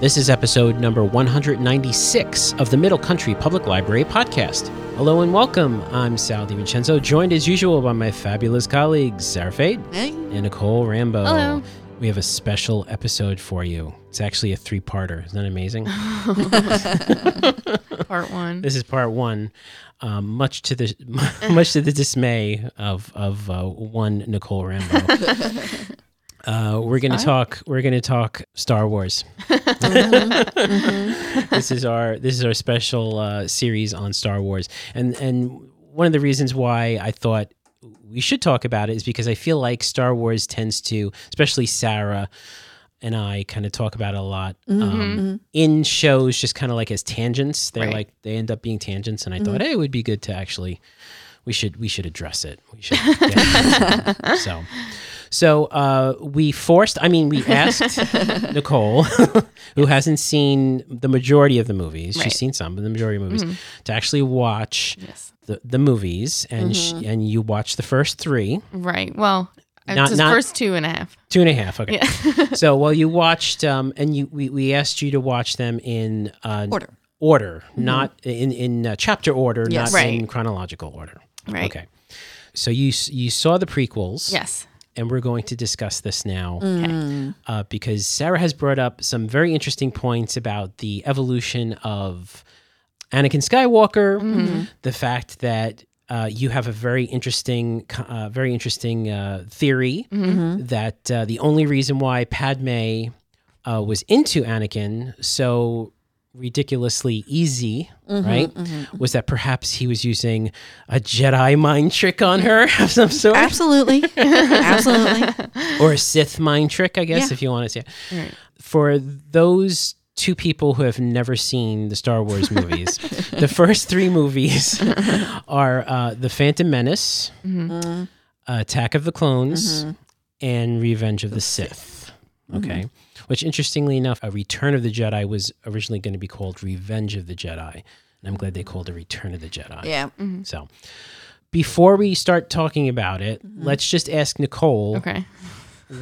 This is episode number 196 of the Middle Country Public Library podcast. Hello and welcome. I'm Sal DiVincenzo, joined as usual by my fabulous colleagues, Sarah Fade Hey. and Nicole Rambo. Hello. We have a special episode for you. It's actually a three parter. Isn't that amazing? Part one. This is part one. Um, much to the much to the dismay of of uh, one Nicole Rambo. Uh, we're gonna talk. We're gonna talk Star Wars. this is our this is our special uh, series on Star Wars, and and one of the reasons why I thought we should talk about it is because I feel like Star Wars tends to, especially Sarah and I, kind of talk about it a lot um, in shows, just kind of like as tangents. They're Right. like they end up being tangents, and I thought, hey, it would be good to actually we should we should address it. We should. so. So uh, we forced. I mean, we asked Nicole, who hasn't seen the majority of the movies. Right. She's seen some, but the majority of the movies, to actually watch Yes. the, the movies, and sh and you watched the first three, Right. Well, Not- not- first two and a half. two and a half. Okay. Yeah. so well, you watched, um, and you we, we asked you to watch them in uh, Order. order, not in in uh, chapter order, Yes. not in chronological order. Right. Okay. So you you saw the prequels, Yes. And we're going to discuss this now Okay. uh, because Sarah has brought up some very interesting points about the evolution of Anakin Skywalker, Mm-hmm. the fact that uh, you have a very interesting, uh, very interesting uh, theory Mm-hmm. that uh, the only reason why Padme uh, was into Anakin so ridiculously easy, Mm-hmm, right, was that perhaps he was using a Jedi mind trick on her of some sort, Absolutely. Absolutely. or a Sith mind trick, I guess, Yeah. if you want to say. it Right. for those two people who have never seen the Star Wars movies, the first three movies are uh, The Phantom Menace, Mm-hmm. Attack of the Clones, and Revenge of the Sith. Okay. Which, interestingly enough, A Return of the Jedi was originally going to be called Revenge of the Jedi. And I'm glad they called it Return of the Jedi. Yeah. So, before we start talking about it, let's just ask Nicole Okay.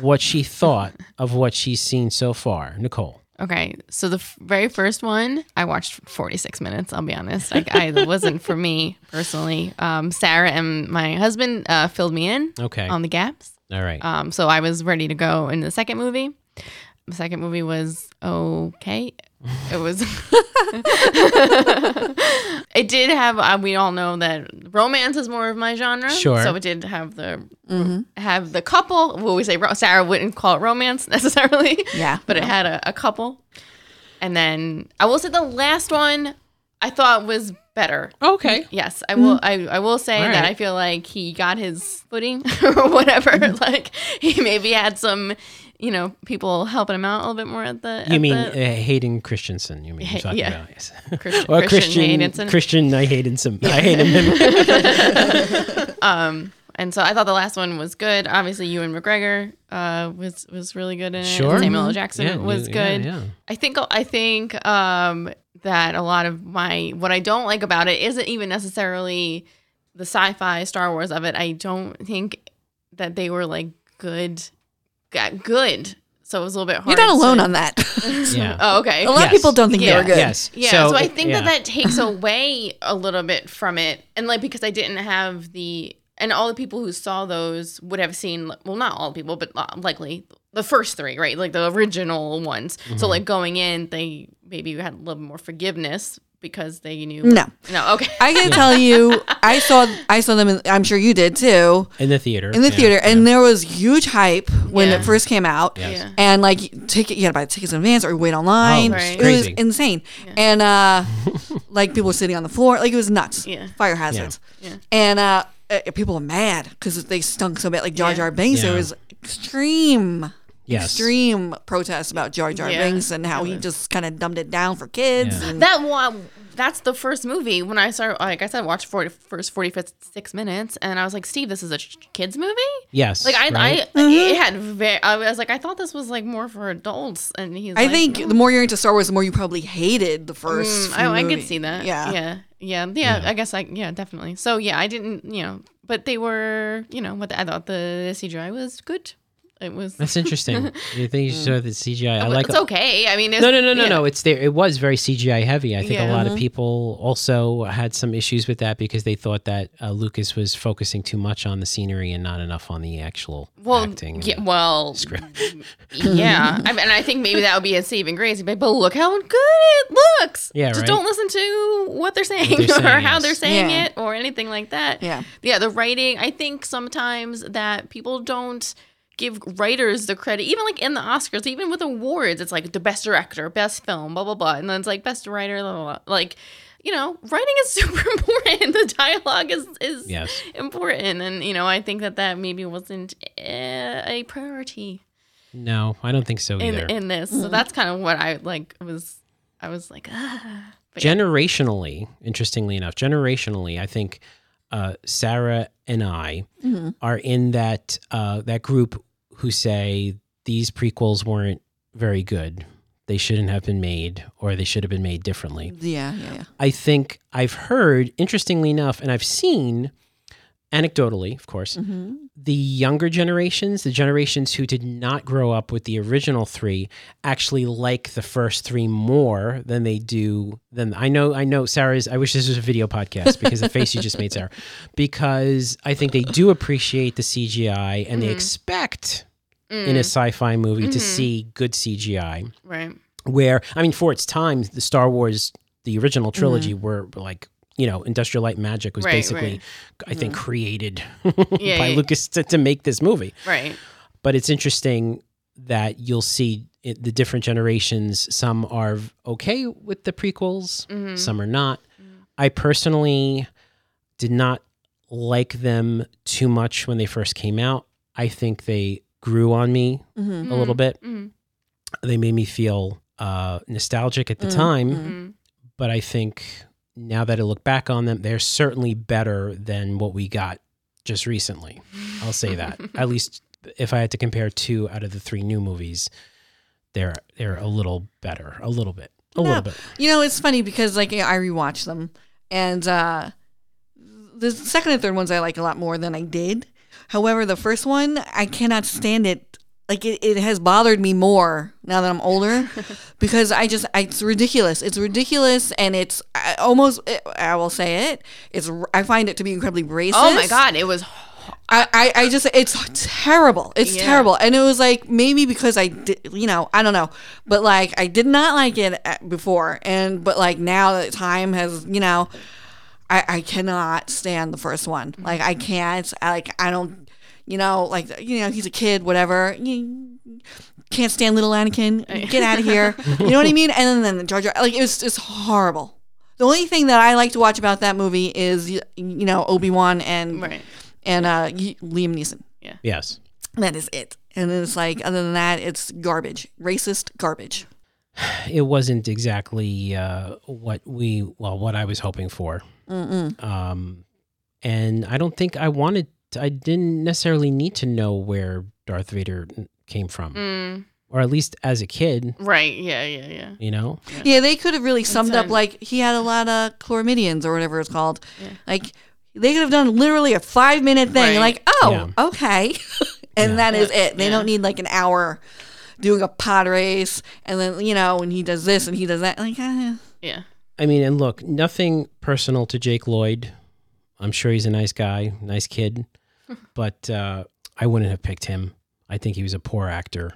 what she thought of what she's seen so far. Nicole. Okay. So the f- very first one, I watched 46 minutes. I'll be honest. Like, I wasn't for me personally. Um, Sarah and my husband uh, filled me in Okay. on the gaps. All right. Um, so I was ready to go in the second movie. The second movie was okay. It was. it did have. Uh, we all know that romance is more of my genre. Sure. So it did have the mm-hmm. have the couple. Well, we say ro- Sarah wouldn't call it romance necessarily. Yeah. But it had a, a couple, and then I will say the last one I thought was better. okay. Yes, I will. Mm-hmm. I, I will say All that. I feel like he got his footing or whatever. Mm-hmm. like he maybe had some, you know, people helping him out a little bit more at the. You at mean the uh, Hayden Christensen? You mean Ha- talking yeah. about? Yes. Christian, or Christian, Christian Haydenson. Christian, I hated some. I hated him. Um, and so I thought the last one was good. Obviously, Ewan McGregor uh, was was really good in it. Sure. Samuel L. Jackson Yeah, was good. Yeah, yeah. I think I think um, that a lot of my what I don't like about it isn't even necessarily the sci-fi Star Wars of it. I don't think that they were like good, got good. So it was a little bit hard. You're not alone to- on that. Yeah. Oh, okay. A lot Yes. of people don't think they Yeah. were good. Yes. Yeah, so, I think yeah. that that takes away a little bit from it, and like because I didn't have the and all the people who saw those would have seen well, not all people, but uh, likely the first three, right? Like the original ones. Mm-hmm. So like going in, they maybe had a little more forgiveness because they knew. No. no, okay. I can tell you, I saw I saw them. In, I'm sure you did too in the theater. in the Yeah, theater, yeah. and there was huge hype when Yeah. it first came out. Yes. Yeah. And like ticket, you had to buy tickets in advance or wait online. Oh, it's It crazy. was insane, and uh, like people were sitting on the floor, like it was nuts. Yeah. Fire hazards, Yeah. and uh, uh, people were mad because they stunk so bad. Like Jar Jar Binks, Yeah. there was extreme, Yes. extreme protests about Jar Jar Yeah. Binks and how he just kind of dumbed it down for kids. Yeah. And That one, that's the first movie when I started. Like I said, I watched 40, first forty six minutes, and I was like, "Steve, this is a ch- kids movie." Yes. Like I, right? I, it had very. I was like, I thought this was like more for adults, and he's. I like, think "No." the more you're into Star Wars, the more you probably hated the first. Mm, I, I could see that. Yeah. yeah, yeah, yeah. I guess I, yeah, definitely. So yeah, I didn't, you know, but they were, you know, what I thought the CGI was good. It was. That's interesting. you think you saw the CGI? I but like it's okay. I mean, it's, No, no, no, no, yeah. no. It's there. It was very CGI heavy. I think Yeah. a lot of people also had some issues with that because they thought that uh, Lucas was focusing too much on the scenery and not enough on the actual Well, acting. yeah, the well, script. yeah. I mean, and I think maybe that would be a saving grace. But, but look how good it looks. Yeah, Just right. don't listen to what they're saying, they're or saying, how they're saying Yeah. it or anything like that. Yeah. Yeah. The writing, I think sometimes that people don't give writers the credit, even like in the Oscars, even with awards, it's like the best director, best film, blah, blah, blah. And then it's like best writer, blah, blah, blah. Like, you know, writing is super important. The dialogue is, is Yes. important. And, you know, I think that that maybe wasn't uh, a priority No, I don't think so in, either. in this. So that's kind of what I like was, I was like, ah. But yeah. generationally, interestingly enough, generationally, I think uh, Sarah and I are in that uh, that group who say these prequels weren't very good. They shouldn't have been made, or they should have been made differently. Yeah, yeah, yeah. I think I've heard, interestingly enough, and I've seen anecdotally, of course, mm-hmm. the younger generations, the generations who did not grow up with the original three, actually like the first three more than they do. Than I know, I know Sarah's. I wish this was a video podcast because the face you just made, Sarah, because I think they do appreciate the CGI and they mm-hmm. expect in a mm. sci-fi movie to mm-hmm. see good CGI right. where I mean, for its time, the Star Wars, the original mm-hmm. trilogy, were like you know, Industrial Light Magic was Right, basically, right. I think, mm-hmm. created Yeah, by yeah. Lucas to, to make this movie. Right. But it's interesting that you'll see it, the different generations. Some are okay with the prequels, Mm-hmm. some are not. Mm. I personally did not like them too much when they first came out. I think they grew on me Mm-hmm. a little bit. Mhm. They made me feel uh, nostalgic at the Mm, time, Mhm. but I think now that I look back on them, they're certainly better than what we got just recently. I'll say that. At least if I had to compare two out of the three new movies, they're they're a little better, a little bit, a No. little bit. You know, it's funny because like I rewatched them, and uh, the second and third ones I like a lot more than I did. However, the first one I cannot stand it. Like it, it has bothered me more now that I'm older because I just I, it's ridiculous. It's ridiculous, and it's I, almost eh, I will say it. It's I find it to be incredibly racist. Oh my God. It was. I, I, I just it's terrible. It's Yeah. terrible, and it was like maybe because I did, you know, I don't know, but like I did not like it eh, before, and but like now that time has, you know, I I cannot stand the first one. Like I can't. I, like I don't, you know, like you know he's a kid, whatever. You can't stand little Anakin. Get out of here. you know what I mean? And then then the Jar Jar, like it was just horrible. The only thing that I like to watch about that movie is you know Obi Wan and Right. and uh, Liam Neeson. Yeah. Yes. That is it. And then it's like, other than that, it's garbage, racist garbage. it wasn't exactly uh, what we well what I was hoping for. Um, and I don't think I wanted. I didn't necessarily need to know where Darth Vader came from, Mm, or at least as a kid. right. Yeah. Yeah. Yeah. You know, Yeah, they could have really summed up like he had a lot of chlormidians or whatever it's called. Like they could have done literally a five minute thing. Right. Like, oh, okay, and Yeah. that is it. They Yeah. don't need like an hour doing a pod race, and then you know when he does this and he does that. Like, eh. Yeah. I mean, and look, nothing personal to Jake Lloyd. I'm sure he's a nice guy, nice kid, but uh, I wouldn't have picked him. I think he was a poor actor.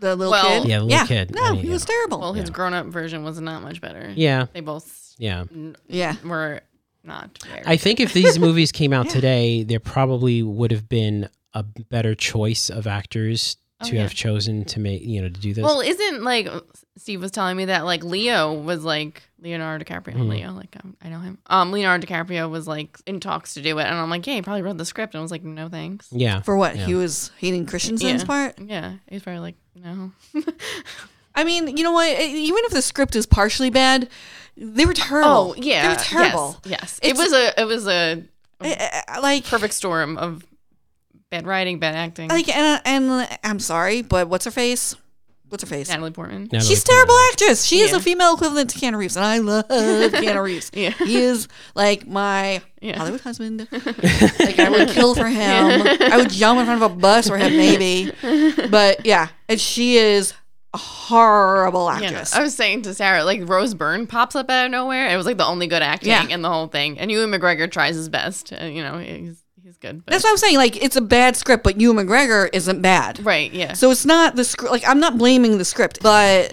the little Well- kid. Yeah, the little kid. No, I mean, he yeah. was terrible. Well, his Yeah. grown up version was not much better. Yeah, They both yeah. n- yeah. were not very. I think if these movies came out today, there probably would have been a better choice of actors Oh, to yeah. have chosen to make you know to do this. Well, isn't like Steve was telling me that like Leo was like Leonardo DiCaprio. Mhm. Leo, like um, I know him. Um, Leonardo DiCaprio was like in talks to do it, and I'm like, yeah, he probably read the script, and I was like, no thanks. yeah, For what? Yeah. He was Hayden Christensen's Yeah. part? Yeah, he's probably like, no. I mean, you know what? Even if the script is partially bad, they were terrible. oh yeah, they were terrible. Yes, yes. it was a it was a I- I- like, perfect storm of bad writing, bad acting. like, and, and I'm sorry, but what's her face? what's her face? Natalie Portman. Natalie She's a Portman. terrible actress. She is Yeah. a female equivalent to Keanu Reeves, and I love Keanu Reeves. Yeah. He is like my Yeah. Hollywood husband. like I would kill for him. I would jump in front of a bus for him, maybe. But yeah, and she is a horrible Yeah, actress. I was saying to Sarah, like Rose Byrne pops up out of nowhere. It was like the only good acting Yeah. in the whole thing. And Ewan McGregor tries his best. Uh, you know, he's he's good. But, That's what I'm saying. Like it's a bad script, but Ewan McGregor isn't bad. right. Yeah. So it's not the script. Like I'm not blaming the script, but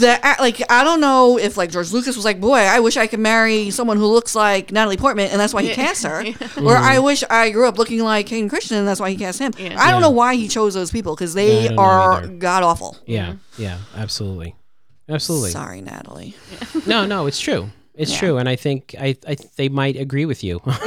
the act- like I don't know if like George Lucas was like, boy, I wish I could marry someone who looks like Natalie Portman, and that's why he Yeah. cast her. Yeah. Or I wish I grew up looking like Hayden Christian, and that's why he cast him. Yeah. I don't Yeah. know why he chose those people because they don't are god awful. Yeah, yeah, absolutely, absolutely. Sorry, Natalie. No, no, it's true. It's Yeah. true, and I think I, I they might agree with you.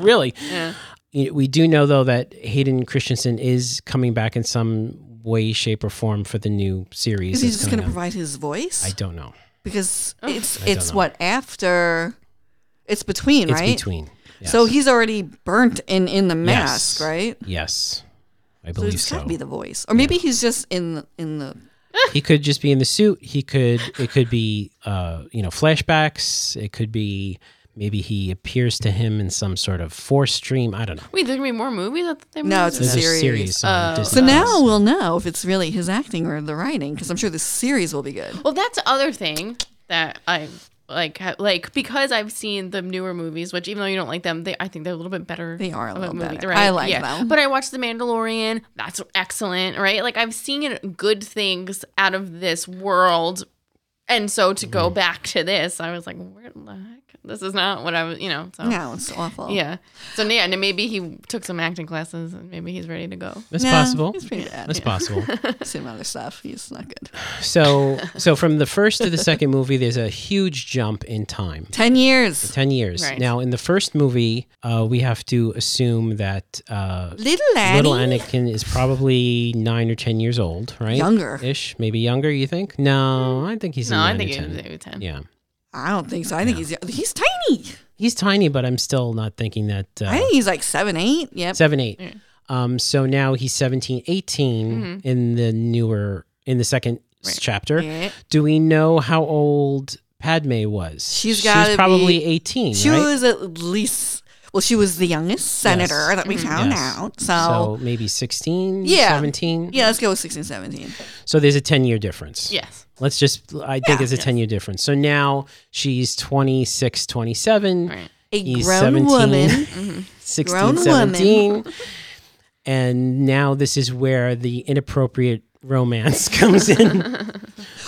really, Yeah. We do know though that Hayden Christensen is coming back in some way, shape, or form for the new series. Is he just going to provide his voice? I don't know. because it's I it's what after. It's between, It's right? between. Yes. So he's already burnt in in the mask, Yes. right? yes, I believe So it's got to be the voice, or maybe he's just in the in the he could just be in the suit. He could. It could be, uh, you know, flashbacks. It could be maybe he appears to him in some sort of force stream. I don't know. Wait, there's gonna be more movies? I thought they No, it's a series. a series on Oh. So now we'll know if it's really his acting or the writing, because I'm sure the series will be good. Well, that's the other thing that I like. ha- Like because I've seen the newer movies, which even though you don't like them, they I think they're a little bit better. They are a little movie, better. I like yeah. them. But I watched The Mandalorian. That's excellent, right? Like I've seen good things out of this world, and so to Mm-hmm. go back to this, I was like, where the heck? This is not what I was, you know. So No, it's awful. yeah. So yeah, and maybe he took some acting classes, and maybe he's ready to go. That's No, possible. He's pretty bad. That's possible. Some other stuff. He's not good. So, so from the first to the second movie, there's a huge jump in time. Ten years. 10 years. Right. Now, in the first movie, uh, we have to assume that uh, Little Annie. little Anakin is probably nine or 10 years old, right? Younger. Ish. Maybe younger, you think? No, I think he's No, in I think or he 10. was, he was ten. Yeah. I don't think so. I think he's he's tiny. He's tiny, but I'm still not thinking that. Uh, I think he's like seven, eight. Yep. seven, eight. Yeah. Um, so now he's 17, 18 in the newer, in the second chapter. Yeah. Do we know how old Padme was? She's gotta probably be- 18, She right? was at least well, she was the youngest senator that we found Yes. out. So, so maybe 16, Yeah. 17. yeah, let's go with 16, 17. So there's a 10 year difference. Yes. Let's just, I think Yeah. it's a 10 year difference. So now she's 26, 27, Right. A He's grown 17. woman. 16, Grown woman. and now this is where the inappropriate romance comes in.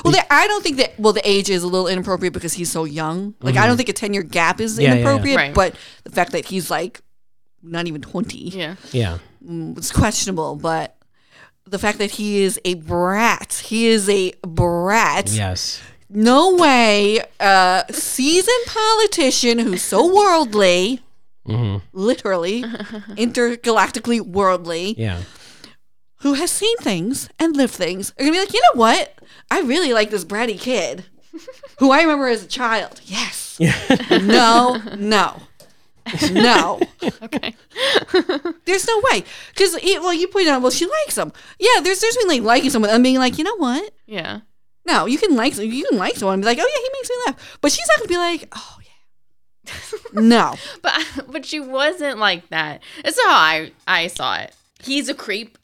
Well, the, I don't think that. Well, the age is a little inappropriate because he's so young. Like, I don't think a ten year gap is Mm-hmm. Yeah, yeah, yeah. inappropriate, Right. but the fact that he's like not even twenty, Yeah. yeah. mm, it's questionable. But the fact that he is a brat, he is a brat. Yes. No way, a seasoned politician who's so worldly, hmm literally, intergalactically worldly, Yeah. who has seen things and lived things are gonna be like, you know what? I really like this bratty kid who I remember as a child. Yes. no, no. No. Okay. There's no way. Because, well, you pointed out, well, she likes him. Yeah, there's there's been like liking someone and being like, you know what? Yeah. No, you can like you can like someone and be like, oh yeah, he makes me laugh. But she's not gonna be like, oh yeah. no. But but she wasn't like that. That's how I I saw it. He's a creep,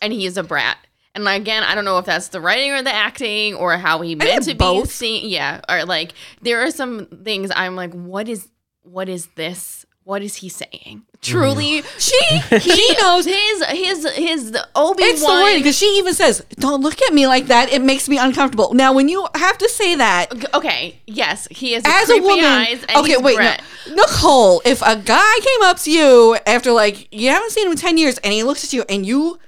and he is a brat. And again, I don't know if that's the writing or the acting or how he meant to be seen. Yeah, or like there are some things I'm like, what is what is this? What is he saying? Mm-hmm. Truly, She he she knows his his his Obi It's the Wan. because she even says, "Don't look at me like that. It makes me uncomfortable." Now, when you have to say that Okay, yes, he has as a creepy woman, eyes. And okay, he's wait, no, Nicole, if a guy came up to you after like you haven't seen him in ten years, and he looks at you, and you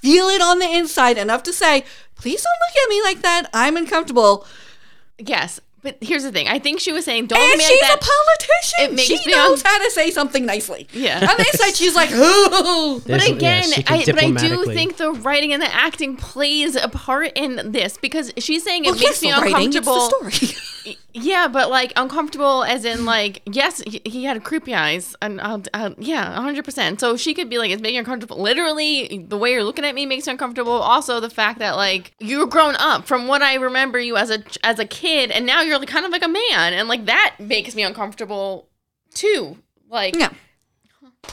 feel it on the inside enough to say, "Please don't look at me like that. I'm uncomfortable." Yes, but here's the thing. I think she was saying, "Don't look And at she's me like a politician. It makes she me knows un- how to say something nicely. Yeah. On the inside, she's like, "Ooh." But There's- yeah, again, she I, but I do think the writing and the acting plays a part in this because she's saying it Well, makes yes, me the writing, it's uncomfortable. the story. Yeah, but like uncomfortable, as in like yes, he, he had creepy eyes, and uh, I'll, I'll uh, yeah, hundred percent. So she could be like, it's making you uncomfortable. Literally, the way you're looking at me makes me uncomfortable. Also, the fact that like you're grown up from what I remember you as a as a kid, and now you're like, kind of like a man, and like that makes me uncomfortable too. Like Yeah.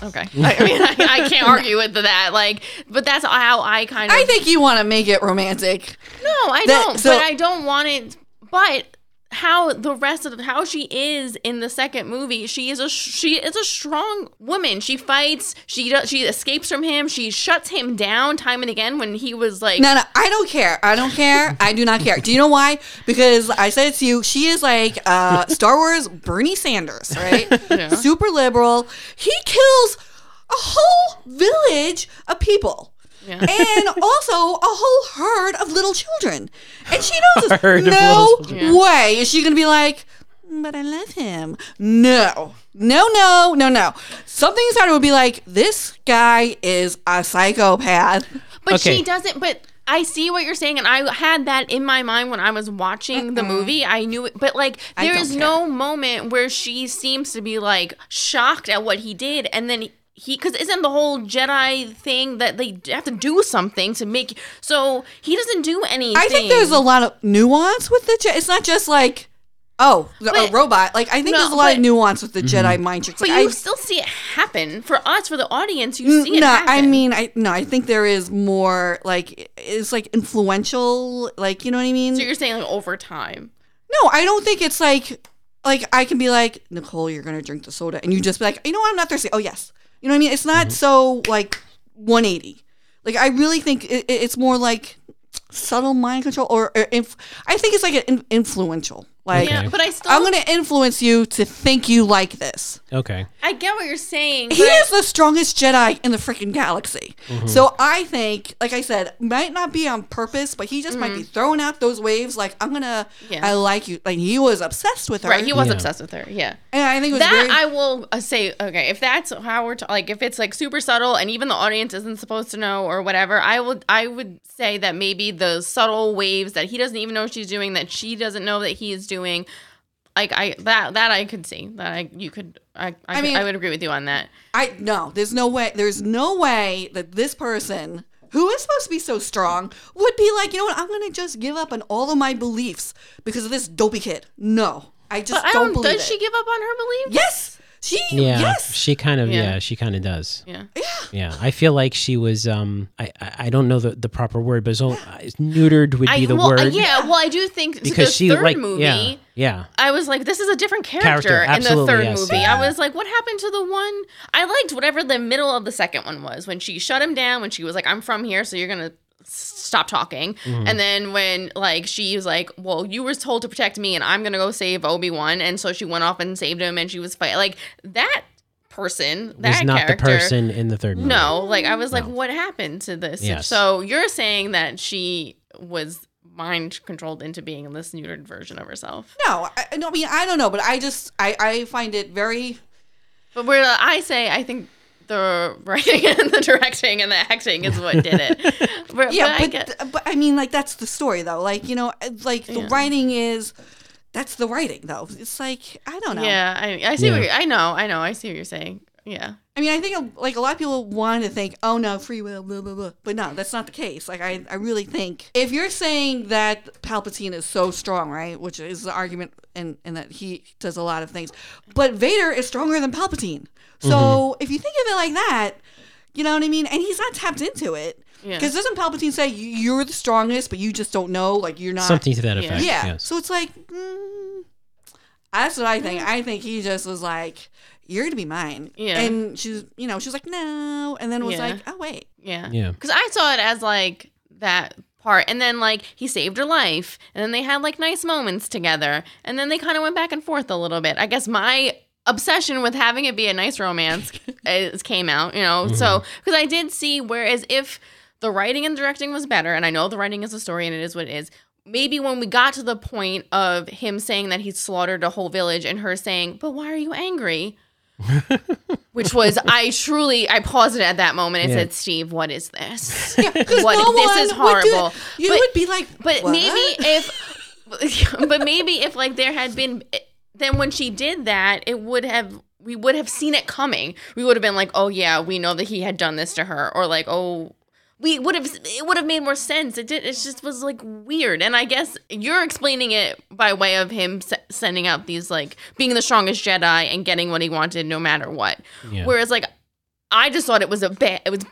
okay, I mean I, I can't argue with that. Like, but that's how I kind of I think you want to make it romantic. no, I That- don't. so- but I don't want it. But how the rest of how she is in the second movie, she is a she is a strong woman. She fights. She does. She escapes from him. She shuts him down time and again when he was like. No, no, I don't care. I don't care. I do not care. Do you know why? Because I said it to you. She is like uh, Star Wars Bernie Sanders, right? Yeah. Super liberal. He kills a whole village of people. Yeah. And also a whole herd of little children. And she knows this. Herd no way is she going to be like, but I love him. No, no, no, no, no. Something inside her would be like, this guy is a psychopath. But Okay. she doesn't. But I see what you're saying, and I had that in my mind when I was watching the movie. I knew it, but like I there don't is care. no moment where she seems to be like shocked at what he did, and then. He, because isn't the whole Jedi thing that they have to do something to make so he doesn't do anything. I think there's a lot of nuance with the Jedi. It's not just like, oh, the- a robot. Like I think No, there's a lot of nuance with the mm-hmm. Jedi mind tricks. But Like, you I, still see it happen for us, for the audience. You see it. no, happen. I mean, I no, I think there is more like it's like influential. Like you know what I mean? so you're saying like over time. no, I don't think it's like like I can be like Nicole, you're gonna drink the soda, and you just be like, you know what, I'm not thirsty. Oh yes, you know what I mean? It's not mm-hmm. so like 180. Like I really think it- it's more like subtle mind control, or, or inf- I think it's like an in- influential. Like Yeah, but I still. I'm gonna influence you to think you like this. Okay. I get what you're saying. He but I- is the strongest Jedi in the freaking galaxy. Mm-hmm. So I think, like I said, might not be on purpose, but he just might be throwing out those waves. Like I'm gonna, Mm-hmm. Yeah. I like you. Like he was obsessed with her, Right, he was Yeah. obsessed with her. Yeah. and I think it was that very. I will uh, say okay if that's how we're ta- like if it's like super subtle and even the audience isn't supposed to know or whatever I would I would say that maybe the subtle waves that he doesn't even know she's doing that she doesn't know that he is doing like I that that I could see that I you could I I, I could- mean- I would agree with you on that I no, there's no way. There's no way that this person. Who is supposed to be so strong would be like, you know what? I'm gonna just give up on all of my beliefs because of this dopey kid. No, I just but don't, don't believe does it. she give up on her beliefs Yes, she. Yeah. Yes. She kind of. Yeah. Yeah. she kind of does. yeah Yeah. Yeah. I feel like she was. Um. I. I I don't know the, the proper word, but it's uh, neutered would be I the well, word. yeah well I do think Because the she third like. movie Yeah. Yeah. I was like, this is a different character, Character, in the third yes. movie. Yeah. I was like, what happened to the one? I liked whatever the middle of the second one was when she shut him down, when she was like, I'm from here, so you're going to stop talking. Mm-hmm. And then when like she was like, well, you were told to protect me and I'm going to go save Obi-Wan. And so she went off and saved him and she was fight like that person, that was not character. the person in the third movie. No, like I was like, No. what happened to this? Yes. So you're saying that she was mind controlled into being this neutered version of herself. No, I, no, I mean I don't know, but I just I I find it very But where I say I think the writing and the directing and the acting is what did it. But, yeah, but I but get, but I mean like that's the story though. Like you know, uh, like the Yeah. writing is that's the writing though. It's like I don't know. yeah, I, I see what you're, I know, I know, I see what you're saying. Yeah, I mean, I think like a lot of people want to think, oh no, free will, blah blah blah. But no, that's not the case. Like I, I really think if you're saying that Palpatine is so strong, right, which is the argument, and and that he does a lot of things, but Vader is stronger than Palpatine. So Mm-hmm. if you think of it like that, you know what I mean, and he's not tapped into it. Yeah. Because doesn't Palpatine say you're the strongest, but you just don't know? Like you're not. Something to that Yeah. effect. Yeah. Yes. So it's like, mm, that's what I think. I think he just was like, "You're gonna be mine." Yeah. And she's, you know, she was like, "No," and then was Yeah. like, "Oh wait." yeah, Yeah. Because I saw it as like that part, and then like he saved her life, and then they had like nice moments together, and then they kind of went back and forth a little bit. I guess my obsession with having it be a nice romance is, came out, you know. So mm-hmm. because I did see, whereas if the writing and directing was better, and I know the writing is a story and it is what it is. Maybe when we got to the point of him saying that he slaughtered a whole village and her saying, "But why are you angry?" Which was I truly I paused it at that moment and Yeah. said, "Steve, what is this?" Because What- no this one is would do- horrible. you But- would be like, But "What?" maybe if but maybe if like there had been then when she did that, it would have we would have seen it coming. We would have been like, "Oh yeah, we know that he had done this to her," or like, "Oh, we would have it would have made more sense. It did. It just was like weird. And I guess you're explaining it by way of him s- sending out these like being the strongest Jedi and getting what he wanted no matter what. Yeah. Whereas like I just thought it was a bad. It was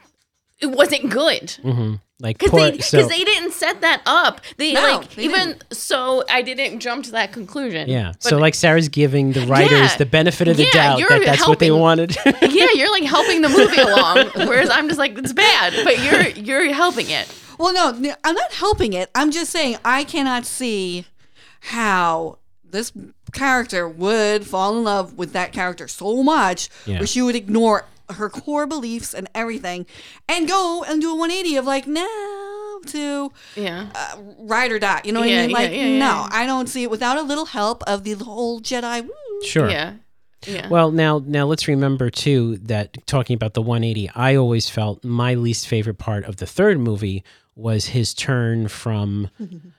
it wasn't good. hmm Like Because poor, they, 'cause so they didn't set that up. They No, like they even didn't. so. I didn't jump to that conclusion. yeah. But so like Sarah's giving the writers Yeah. the benefit of the Yeah, doubt you're that that's what they wanted. yeah, you're like helping the movie along, whereas I'm just like it's bad, but you're you're helping it. Well, no, I'm not helping it. I'm just saying I cannot see how this character would fall in love with that character so much Yeah. where she would ignore her core beliefs and everything and go and do a 180 of like now to Yeah. uh, ride or die. You know what Yeah, I mean? yeah, Like, yeah, yeah, no, yeah. I don't see it without a little help of the whole Jedi. Woo. sure. Yeah. Yeah. Well, now now let's remember too that talking about the 180, I always felt my least favorite part of the third movie was his turn from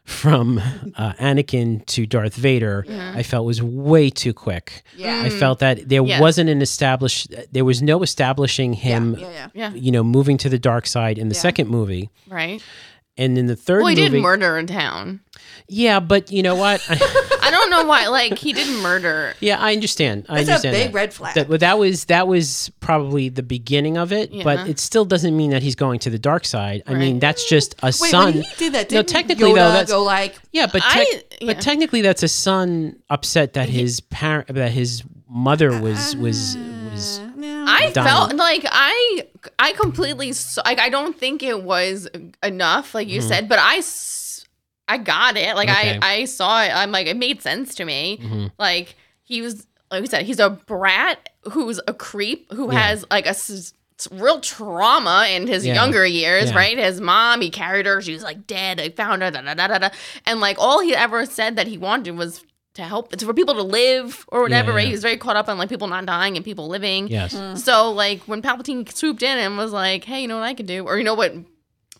from uh, Anakin to Darth Vader. I felt was way too quick. Yeah. I felt that there Yes. wasn't an established there was no establishing him yeah, yeah. yeah. you know moving to the dark side in the Yeah. second movie. Right. And in the third Well, he movie did murder in town. Yeah, but you know what? I don't know why. Like he did murder. yeah, I understand. I That's a understand big that. red flag. That, but that was that was probably the beginning of it, but it still doesn't mean that he's going to the dark side. I mean, that's just a Wait, son. when he did that, No, didn't technically, Yoda though, that's- go like, yeah, but I- yeah. but technically, that's a son upset that his parent that his mother was was was. I felt like I I completely like I don't think it was enough like you said, but I s- I got it. Like Mm-hmm. Okay. I I saw it. I'm like it made sense to me. Mhm. Like he was like we said he's a brat who's a creep who Yeah. has like a s- s- real trauma in his Yeah. younger years, Yeah. right? His mom, he carried her, she was like dead. I found her, da, da, da, da, da. and like all he ever said that he wanted was to help, it's for people to live or whatever, Yeah, right? yeah. He was very caught up on like people not dying and people living. Yes. Mm-hmm. So like when Palpatine swooped in and was like, "Hey, you know what I could do?" or you know what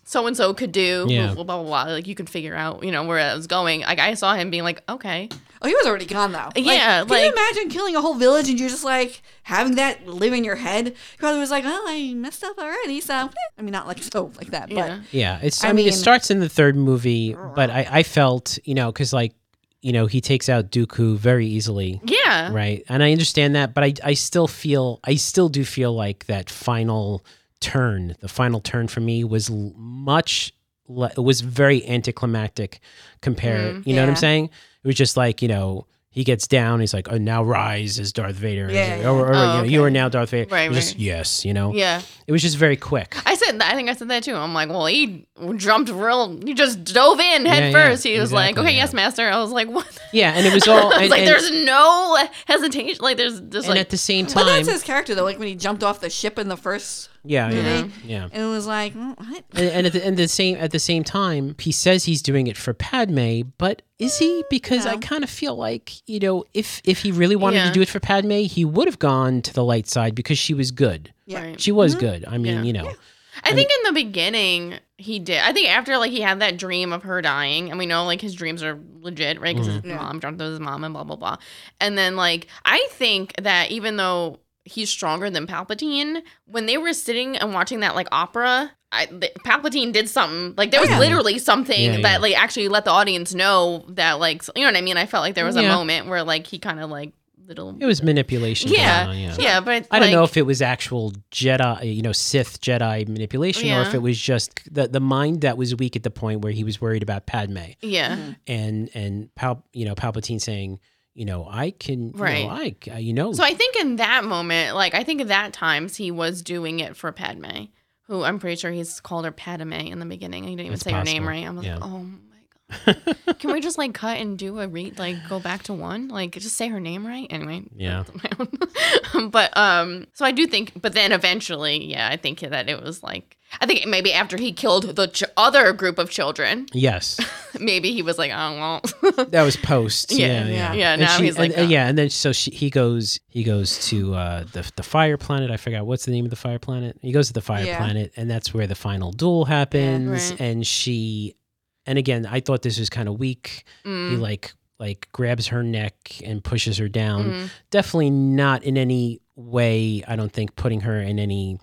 so and so could do, Yeah. blah, blah blah blah. Like you can figure out, you know, where I was going. Like I saw him being like, "Okay, Oh, he was already gone though. Like, Yeah, Can you imagine killing a whole village and you're just like having that live in your head? He probably was like, "Oh, I messed up already." So. I mean, not like so like that, yeah, Yeah, it's. I, I mean, it starts in the third movie, but I, I felt you know because like you know he takes out Dooku very easily, yeah, right? And I understand that, but I I still feel I still do feel like that final turn, the final turn for me was much. le- It was very anticlimactic compared. Mm, you know what I'm saying? It was just like you know. He gets down. He's like, "Oh, now rise as Darth Vader." Yeah, Or, yeah. or, or, Oh, you, know, you are now Darth Vader. Right, was just, yes, you know. yeah. It was just very quick. I said that. I think I said that too. I'm like, well, he jumped real. He just dove in head Yeah, yeah, he was like, okay, yeah. yes, master. I was like, what? Yeah, and it was all. I was and- like, and- there's no hesitation. Like, there's just like, at the same But time, that's his character though. Like when he jumped off the ship in the first yeah, yeah, movie, yeah. and it was like, mm, what? And, and at the, and the same at the same time, he says he's doing it for Padme, but is he? Because I kind of feel like you know, if if he really wanted Yeah. to do it for Padme, he would have gone to the light side because she was good. Yeah. Right. She was good. I mean, Yeah. you know, I think in the beginning he did. I think after like he had that dream of her dying, and we know like his dreams are legit, right? Because his mm-hmm. Yeah. mom jumped with his mom and blah blah blah. And then like I think that even though he's stronger than Palpatine, when they were sitting and watching that like opera. I, the, Palpatine did something like there was Yeah. literally something Yeah, yeah. that like actually let the audience know that like you know what I mean. I felt like there was a moment where like he kind of like little it was manipulation. yeah, on, yeah yeah. but I don't know if it was actual Jedi, you know, Sith Jedi manipulation, or if it was just the the mind that was weak at the point where he was worried about Padme. yeah mm-hmm. and and Pal, you know Palpatine saying, you know, I can, Right. you know, I, c- you know, So I think in that moment, like I think at that times he was doing it for Padme, who I'm pretty sure he's called her Padme in the beginning. He didn't even It's say her name right. I was Yeah. like, oh my god, can we just like cut and do a read, like go back to one, like just say her name right? Anyway, Yeah. that's my own. but um, so I do think, but then eventually, yeah, I think that it was like I think maybe after he killed the ch- other group of children, yes, maybe he was like, oh well, that was post. Yeah, Yeah, yeah, yeah. Yeah, And now he's like, and, uh, yeah, and then so she, he goes, he goes to uh, the the fire planet. I forgot what's the name of the fire planet. He goes to the fire Yeah. planet, and that's where the final duel happens. Right. And she, and again, I thought this was kind of weak. Mm. He like like grabs her neck and pushes her down. Mhm. Definitely not in any way. I don't think putting her in any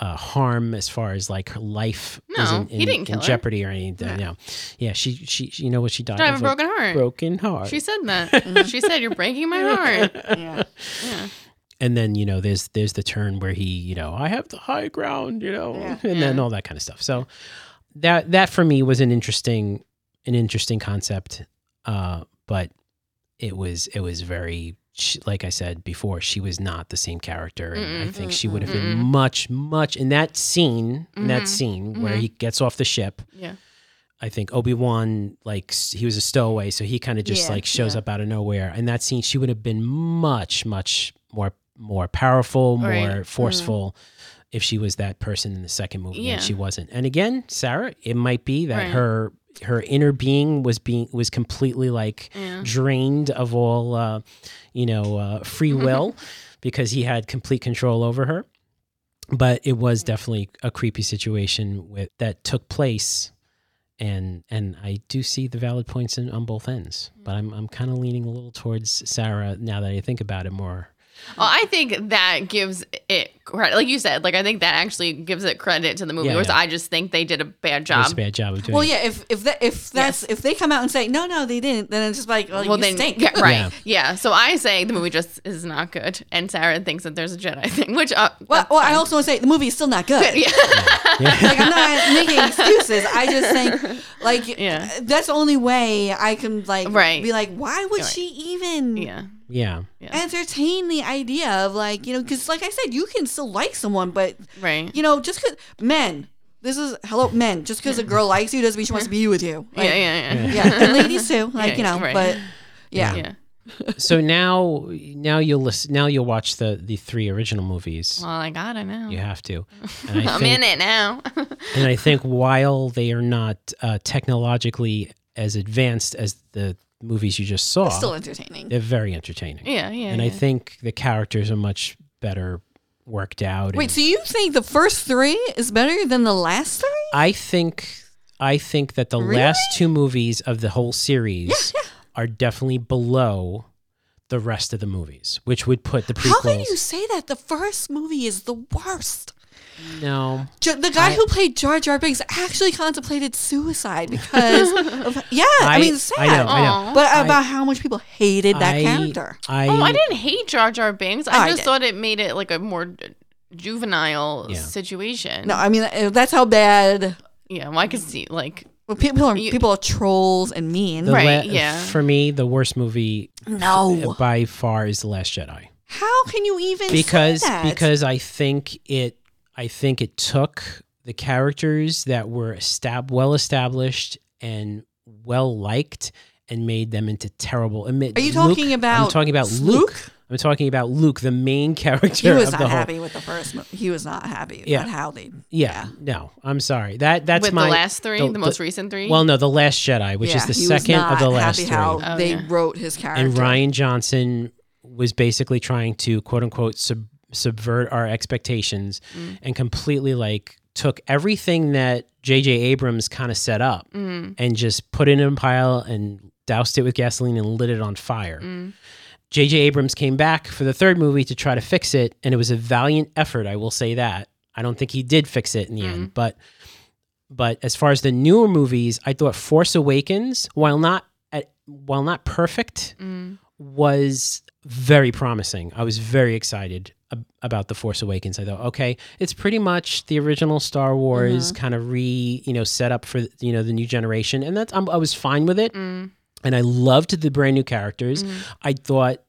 uh, harm as far as like her life No, isn't he in, didn't kill in her. jeopardy or anything. Yeah. No, yeah, she, she she you know what she died I have of a broken heart. broken heart. She said that. she said, "You're breaking my heart." Yeah. Yeah. and then you know there's there's the turn where he you know I have the high ground you know Yeah. and then all that kind of stuff. So that that for me was an interesting an interesting concept, uh, but it was it was very she, like I said before she was not the same character, and I Mm-mm. think she would have been Mm-mm. much much in that scene in Mhm. that scene where he gets off the ship. Yeah. I think Obi Wan like he was a stowaway, so he kind of just Yeah, like shows yeah. up out of nowhere. And that scene, she would have been much, much more more powerful, more Right. Mm-hmm. forceful if she was that person in the second movie, Yeah. and she wasn't. And again, Sarah, it might be that Right. her her inner being was being was completely like Yeah. drained of all uh, you know uh, free will because he had complete control over her. But it was definitely a creepy situation with that took place, and and I do see the valid points in, on both ends. But I'm I'm kind of leaning a little towards Sarah now that I think about it more. Well, I think that gives it credit. Like you said, like I think that actually gives it credit to the movie. Yeah, whereas yeah. I just think they did a bad It was a bad job of doing. Well, yeah. If if that if that's if they come out and say no, no, they didn't, then it's just like, well, well, you then, stink. yeah, right, Yeah. yeah. So I say the movie just is not good, and Sarah thinks that there's a Jedi thing, which uh, Well, well, I also want to say the movie is still not good. yeah. like I'm not making excuses. I just think like Yeah. that's the only way I can like Right. be like, why would Right. she even yeah, yeah, entertain the idea of like you know because like I said, you can still like someone, but right. you know just because men, this is hello men, just because a girl likes you doesn't mean she wants to be with you. Like, yeah, yeah, yeah, yeah, and ladies too, like Yeah, you know, right. but yeah. yeah. so now now you'll listen. Now you'll watch the the three original movies. Well, I gotta know. You have to. And I I'm think, in it now. And I think while they are not uh, technologically as advanced as the movies you just saw, It's still entertaining. they're very entertaining. yeah, yeah. and I think the characters are much better worked out. Wait, and so you think the first three is better than the last three? I think I think that the Really? last two movies of the whole series are definitely below the rest of the movies, which would put the prequels. How can you say that? The first movie is the worst. No, Jo- the guy I- who played Jar Jar Binks actually contemplated suicide because of yeah. I, I- mean, it's sad. I know, I know. Aw. But I- about how much people hated that I- character. I, Oh, I didn't hate Jar Jar Binks. Oh, I I just did. thought it made it like a more juvenile Yeah. situation. No, I mean uh, that's how bad. yeah, well, I could see like Well, people are You- people are trolls and mean. the Right, la- yeah. For me, the worst movie No, by far is The Last Jedi. how can you even because say that? because I think it I think it took the characters that were estab- well established and well liked and made them into terrible. and Are you Luke- talking about I'm talking about Luke. Luke? I'm talking about Luke, the main character he was of not the whole. happy with the first. Mo- he was not happy Yeah. about how they. Yeah, no, I'm sorry. That that's with my the last three, the- the, most recent three. well, no, the Last Jedi, which yeah, is the second of the last happy three. how Oh, they yeah. wrote his character. and Rian Johnson was basically trying to quote unquote sub- subvert our expectations Mm. and completely like took everything that J.J. Abrams kind of set up Mm, and just put it in a pile and doused it with gasoline and lit it on fire. mm, J.J. Abrams came back for the third movie to try to fix it, and it was a valiant effort. I will say that. I don't think he did fix it in the end, but but as far as the newer movies, I thought Force Awakens, while not at, while not perfect, mm. was very promising. I was very excited about the Force Awakens. I thought, okay, it's pretty much the original Star Wars kind of re, you know, set up for you know the new generation, and that's I'm, I was fine with it, Mm. and I loved the brand new characters. I thought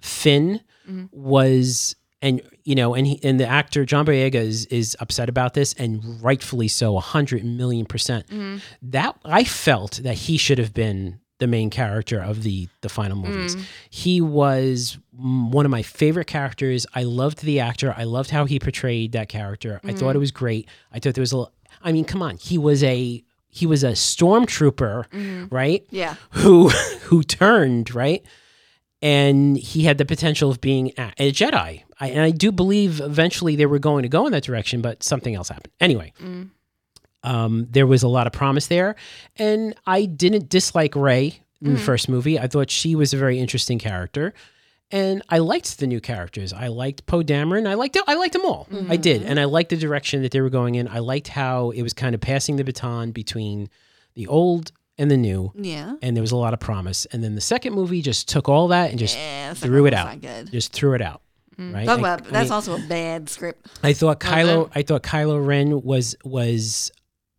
Finn Mhm. was. And you know, and he, and the actor John Boyega is is upset about this, and rightfully so, a hundred million percent. Mm. That I felt that he should have been the main character of the the final movies. Mm. He was mm, one of my favorite characters. I loved the actor. I loved how he portrayed that character. I thought it was great. I thought there was a. l- I mean, come on, he was a he was a stormtrooper, right? yeah, Who who turned right, and he had the potential of being a, a Jedi. I, and I do believe eventually they were going to go in that direction, but something else happened. Anyway, Mm. Um, there was a lot of promise there, and I didn't dislike Rey in the mm. first movie. I thought she was a very interesting character, and I liked the new characters. I liked Poe Dameron. I liked I liked them all. Mm-hmm. I did, and I liked the direction that they were going in. I liked how it was kind of passing the baton between the old and the new, Yeah. and there was a lot of promise. And then the second movie just took all that and just Yeah, threw it out. not good. Just threw it out. Mm. Right. Talk about I that's mean, also a bad script. I thought Kylo. I thought Kylo Ren was was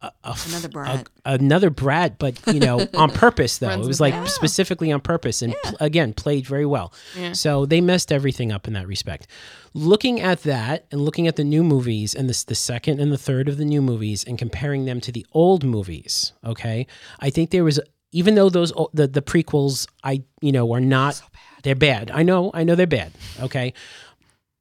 a, a Another a- brat. another brat, but you know, on purpose though. Runs it was like that. specifically on purpose, and pl- again played very well. Yeah. So they messed everything up in that respect. Looking at that and looking at the new movies and this the second and the third of the new movies and comparing them to the old movies, okay, I think there was even though those the the prequels I you know are not they're bad. I know I know they're bad. Okay,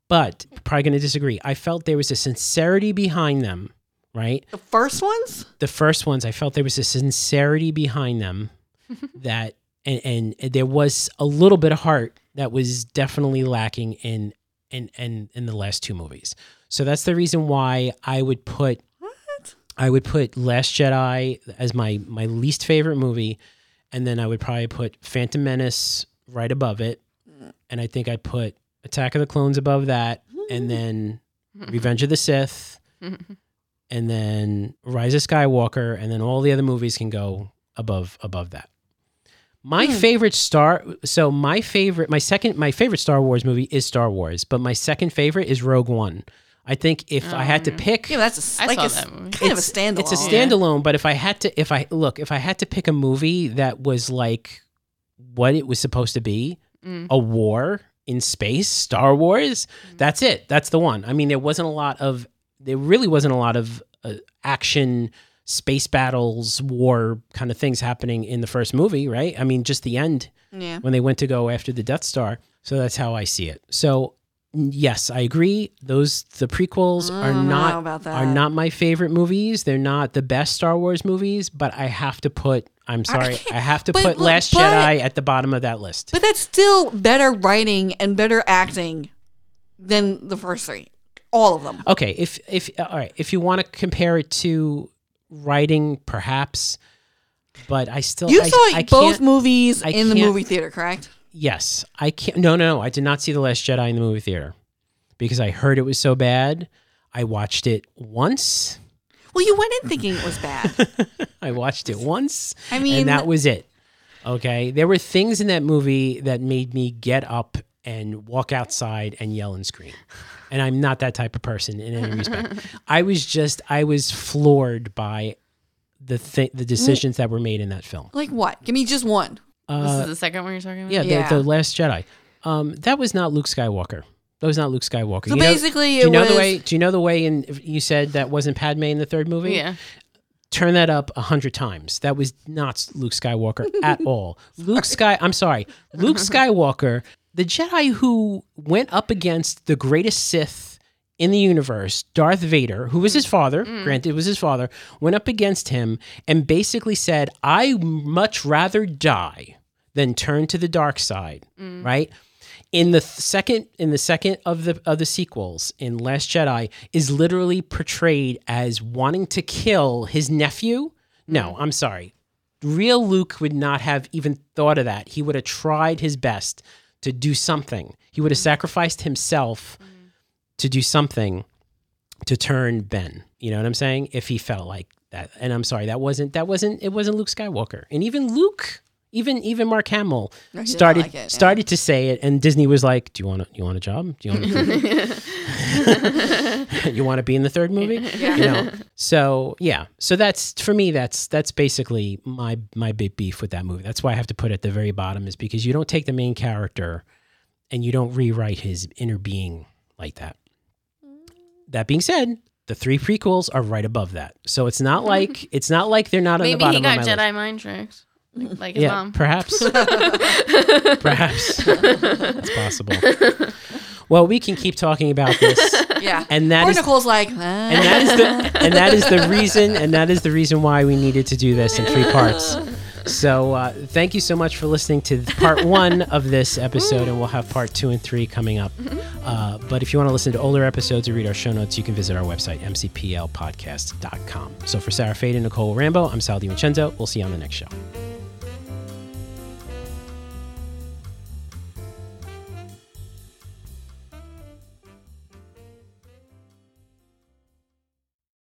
but probably going to disagree. I felt there was a sincerity behind them, right? The first ones? The first ones, I felt there was a sincerity behind them that, and, and there was a little bit of heart that was definitely lacking in, in, in, in the last two movies. So that's the reason why I would put, What? I would put Last Jedi as my, my least favorite movie. And then I would probably put Phantom Menace right above it. And I think I'd put Attack of the Clones above that. And then Revenge of the Sith, and then Rise of Skywalker, and then all the other movies can go above above that. My Hmm. favorite Star so my favorite my second my favorite Star Wars movie is Star Wars, but my second favorite is Rogue One. I think if I had to Um, pick Yeah, that's a, I like saw a, that movie. kind of a standalone. it's a standalone, but if I had to if I look, if I had to pick a movie that was like what it was supposed to be, Mm. a war in space, Star Wars, that's it. That's the one. I mean, there wasn't a lot of there really wasn't a lot of uh, action space battles, war kind of things happening in the first movie, right? I mean, just the end Yeah. when they went to go after the Death Star. So that's how I see it. So yes, I agree. Those the prequels I are not are not my favorite movies. They're not the best Star Wars movies, but I have to put I'm sorry, I, have to but put Last but- Jedi at the bottom of that list. But that's still better writing and better acting than the first three. All of them. Okay, if if uh, all right, if you want to compare it to writing, perhaps, but I still You I, saw I both movies I in the movie theater, correct? Yes, I can't. No, no, no. I did not see the Last Jedi in the movie theater because I heard it was so bad. I watched it once. Well, you went in thinking it was bad. I watched it once. I mean, and that was it. Okay, there were things in that movie that made me get up and walk outside and yell and scream. And I'm not that type of person in any respect. I was just I was floored by the th- the decisions that were made in that film. like what? Give me just one. this Uh, is the second one you're talking about. yeah, Yeah. The, the Last Jedi. Um, that was not Luke Skywalker. That was not Luke Skywalker. So You know- basically, do it you know was the way? Do you know the way? In you said that wasn't Padme in the third movie. Yeah. turn that up a hundred times. That was not Luke Skywalker at all. Luke Sky, I'm sorry, Luke Skywalker, the Jedi who went up against the greatest Sith in the universe, Darth Vader, who was his mm. father, mm. granted it was his father, went up against him and basically said, "I much rather die than turn to the dark side." Mm. Right? in the second in the second of the of the sequels in Last Jedi is literally portrayed as wanting to kill his nephew. No, I'm sorry. Real Luke would not have even thought of that. He would have tried his best to do something. He would have mm-hmm. sacrificed himself mm-hmm. to do something to turn Ben. You know what I'm saying? If he felt like that. And I'm sorry, that wasn't that wasn't it wasn't Luke Skywalker. And even Luke even even Mark Hamill started like it, yeah. started to say it, and Disney was like, "Do you want a, you want a job? Do you want to, you want to be in the third movie?" You know. So yeah, so that's for me. That's that's basically my my big beef with that movie. That's why I have to put it at the very bottom is because you don't take the main character and you don't rewrite his inner being like that. That being said, the three prequels are right above that. So it's not like it's not like they're not on the Maybe bottom he got Jedi list. mind tricks, like, like his Yeah, mom. perhaps. perhaps it's possible. Well, we can keep talking about this, Yeah. and that or is Nicole's like, and that is the and that is the reason and that is the reason why we needed to do this in three parts So uh, thank you so much for listening to part one of this episode, and we'll have part two and three coming up. Uh, but if you want to listen to older episodes or read our show notes, you can visit our website, mcplpodcast.com. So for Sarah Fade and Nicole Rambo, I'm Sal DiVincenzo. We'll see you on the next show.